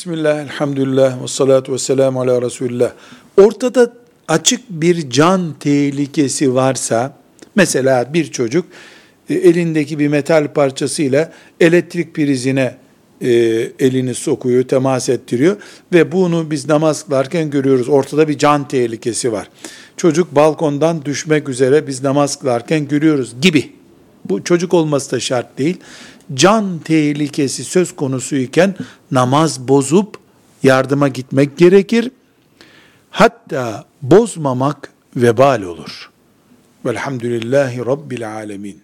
Bismillah, elhamdülillah, ve salatu ve selamu ala Resulullah. Ortada açık bir can tehlikesi varsa, mesela bir çocuk e, elindeki bir metal parçasıyla elektrik prizine e, elini sokuyor, temas ettiriyor ve bunu biz namaz kılarken görüyoruz. Ortada bir can tehlikesi var. Çocuk balkondan düşmek üzere biz namaz kılarken görüyoruz gibi. Bu çocuk olması da şart değil. Can tehlikesi söz konusuyken namaz bozup yardıma gitmek gerekir. Hatta bozmamak vebal olur. Velhamdülillahi Rabbil alemin.